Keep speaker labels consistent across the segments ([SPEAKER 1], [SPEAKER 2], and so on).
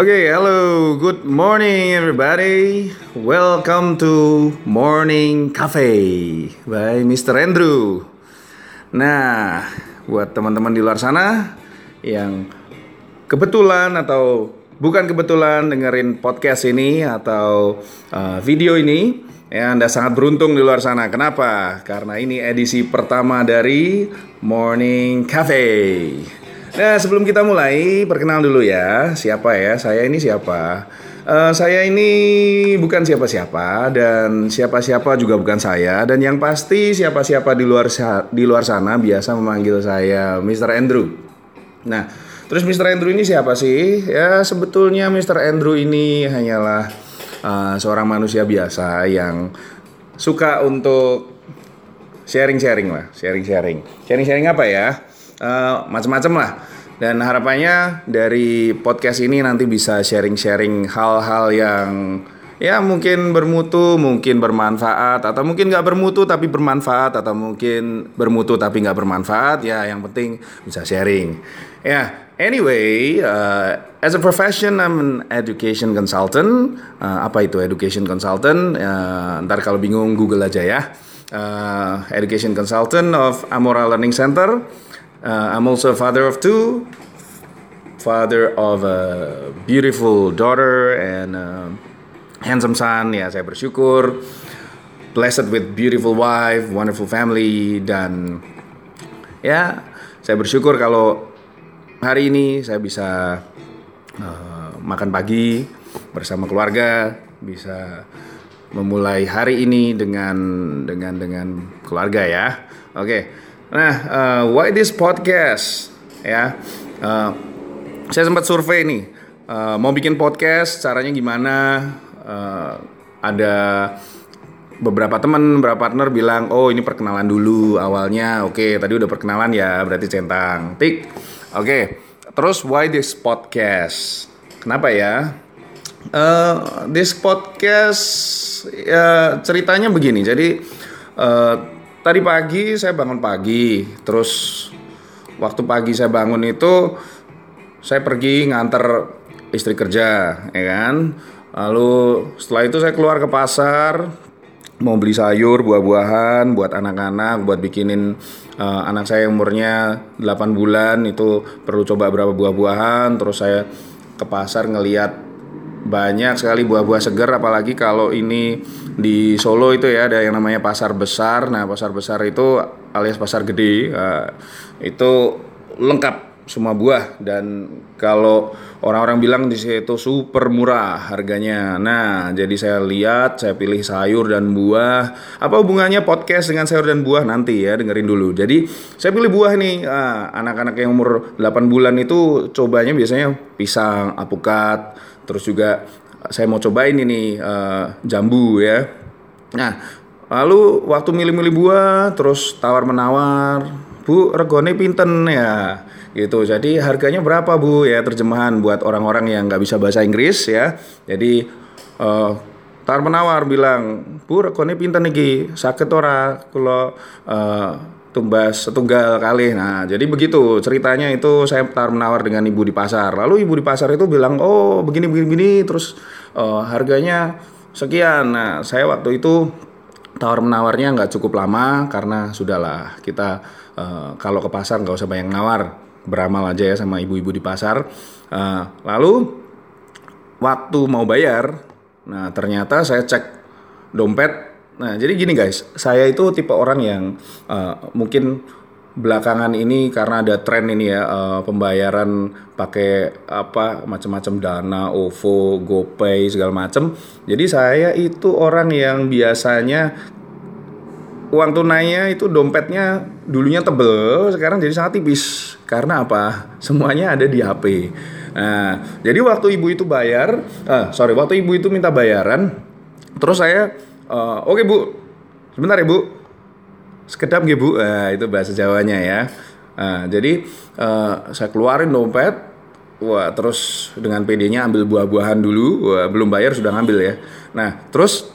[SPEAKER 1] Okay, hello, good morning everybody. Welcome to Morning Cafe by Mr. Andrew. Nah, buat teman-teman di luar sana yang kebetulan atau bukan kebetulan dengerin podcast ini atau uh, video ini, ya Anda sangat beruntung di luar sana. Kenapa? Karena ini edisi pertama dari Morning Cafe. Nah, sebelum kita mulai, perkenalan dulu ya. Siapa ya? Saya ini siapa? Uh, saya ini bukan siapa-siapa dan siapa-siapa juga bukan saya dan yang pasti siapa-siapa di luar di luar sana biasa memanggil saya Mr. Andrew. Nah, terus Mr. Andrew ini siapa sih? Ya, sebetulnya Mr. Andrew ini hanyalah uh, seorang manusia biasa yang suka untuk sharing-sharing lah, sharing-sharing. Sharing-sharing apa ya? Uh, macam-macam lah. Dan harapannya dari podcast ini nanti bisa sharing-sharing hal-hal yang ya mungkin bermutu, mungkin bermanfaat, atau mungkin nggak bermutu tapi bermanfaat, atau mungkin bermutu tapi nggak bermanfaat. Ya, yang penting bisa sharing. Ya, anyway, uh, as a profession, I'm an education consultant. Uh, apa itu education consultant? Uh, ntar kalau bingung Google aja ya. Uh, education consultant of Amora Learning Center. Uh, I'm also a father of two, father of a beautiful daughter and a handsome son. Ya, saya bersyukur. Blessed with beautiful wife, wonderful family, dan ya, saya bersyukur kalau hari ini saya bisa uh, makan pagi bersama keluarga, bisa memulai hari ini dengan dengan dengan keluarga ya. Oke. Okay. Nah, uh, why this podcast? Ya, uh, saya sempat survei nih, uh, mau bikin podcast, caranya gimana? Uh, ada beberapa teman, beberapa partner bilang, oh ini perkenalan dulu awalnya. Oke, tadi udah perkenalan ya, berarti centang. Tik. Oke, terus why this podcast? Kenapa ya? Uh, this podcast ya ceritanya begini. Jadi uh, tadi pagi saya bangun pagi, terus waktu pagi saya bangun itu saya pergi nganter istri kerja, ya kan. Lalu setelah itu saya keluar ke pasar mau beli sayur, buah-buahan buat anak-anak, buat bikinin uh, anak saya umurnya 8 bulan itu perlu coba berapa buah-buahan, terus saya ke pasar ngeliat banyak sekali buah-buah segar apalagi kalau ini di Solo itu ya ada yang namanya pasar besar nah pasar besar itu alias pasar gede uh, itu lengkap semua buah dan kalau orang-orang bilang di situ super murah harganya. Nah, jadi saya lihat, saya pilih sayur dan buah. Apa hubungannya podcast dengan sayur dan buah nanti ya, dengerin dulu. Jadi, saya pilih buah nih. Ah, anak-anak yang umur 8 bulan itu cobanya biasanya pisang, apukat, terus juga saya mau cobain ini uh, jambu ya. Nah, lalu waktu milih-milih buah terus tawar menawar, Bu, regone pinten ya gitu. Jadi harganya berapa Bu ya terjemahan buat orang-orang yang nggak bisa bahasa Inggris ya. Jadi uh, tawar menawar bilang, Bu regone pinten nih sakit ora kalau uh, tumbas setunggal kali. Nah, jadi begitu ceritanya itu saya tawar menawar dengan ibu di pasar. Lalu ibu di pasar itu bilang, "Oh, begini begini begini terus uh, harganya sekian." Nah, saya waktu itu tawar menawarnya nggak cukup lama karena sudahlah kita uh, kalau ke pasar nggak usah banyak nawar, beramal aja ya sama ibu-ibu di pasar. Uh, lalu waktu mau bayar, nah ternyata saya cek dompet Nah, jadi gini guys, saya itu tipe orang yang uh, mungkin belakangan ini karena ada tren ini ya uh, pembayaran pakai apa macam-macam dana, OVO, GoPay segala macam. Jadi saya itu orang yang biasanya uang tunainya itu dompetnya dulunya tebel, sekarang jadi sangat tipis. Karena apa? Semuanya ada di HP. Nah, jadi waktu ibu itu bayar, uh, sorry, waktu ibu itu minta bayaran, terus saya Uh, Oke okay, bu, sebentar ya bu. Sekedap ya bu, uh, itu bahasa Jawanya ya. Uh, jadi uh, saya keluarin dompet, wah terus dengan PD-nya ambil buah-buahan dulu, wah, belum bayar sudah ngambil ya. Nah terus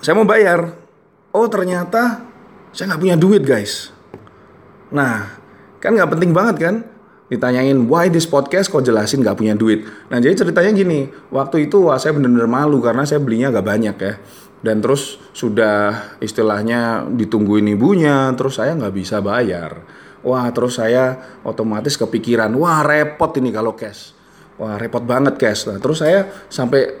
[SPEAKER 1] saya mau bayar, oh ternyata saya nggak punya duit guys. Nah kan nggak penting banget kan? ditanyain why this podcast kok jelasin nggak punya duit. Nah jadi ceritanya gini, waktu itu wah saya bener-bener malu karena saya belinya agak banyak ya. Dan terus sudah istilahnya ditungguin ibunya, terus saya nggak bisa bayar. Wah terus saya otomatis kepikiran, wah repot ini kalau cash. Wah repot banget cash. Nah terus saya sampai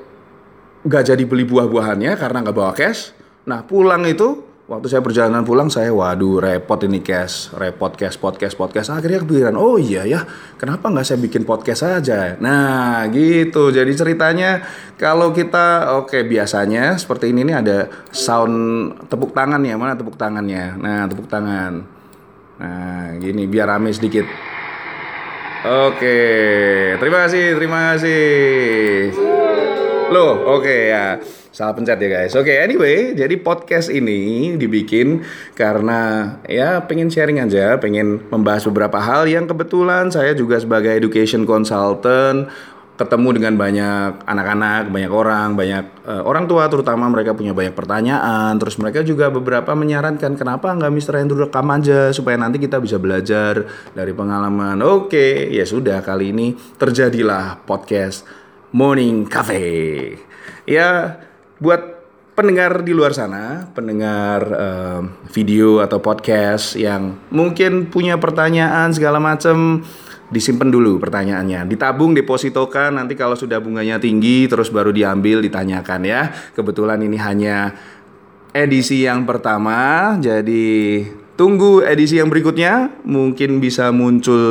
[SPEAKER 1] nggak jadi beli buah-buahannya karena nggak bawa cash. Nah pulang itu waktu saya perjalanan pulang saya waduh repot ini cash, repot cash, podcast, podcast. Akhirnya kepikiran, oh iya ya, kenapa nggak saya bikin podcast saja? Nah gitu. Jadi ceritanya kalau kita oke okay, biasanya seperti ini nih ada sound tepuk tangan ya mana tepuk tangannya? Nah tepuk tangan. Nah gini biar rame sedikit. Oke, terima kasih, terima kasih. Loh, oke okay, ya. Salah pencet ya guys. Oke, okay, anyway, jadi podcast ini dibikin karena ya pengen sharing aja, pengen membahas beberapa hal yang kebetulan saya juga sebagai education consultant ketemu dengan banyak anak-anak, banyak orang, banyak uh, orang tua terutama mereka punya banyak pertanyaan. Terus mereka juga beberapa menyarankan kenapa nggak Mr. Andrew rekam aja supaya nanti kita bisa belajar dari pengalaman. Oke, ya sudah kali ini terjadilah podcast Morning Cafe. Ya, buat pendengar di luar sana, pendengar uh, video atau podcast yang mungkin punya pertanyaan segala macam, disimpan dulu pertanyaannya, ditabung, depositokan. Nanti kalau sudah bunganya tinggi, terus baru diambil, ditanyakan ya. Kebetulan ini hanya edisi yang pertama, jadi tunggu edisi yang berikutnya. Mungkin bisa muncul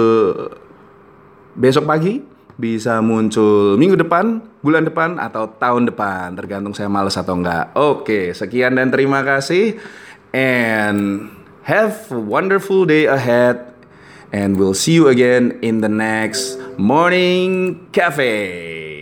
[SPEAKER 1] besok pagi bisa muncul minggu depan, bulan depan, atau tahun depan. Tergantung saya males atau enggak. Oke, sekian dan terima kasih. And have a wonderful day ahead. And we'll see you again in the next Morning Cafe.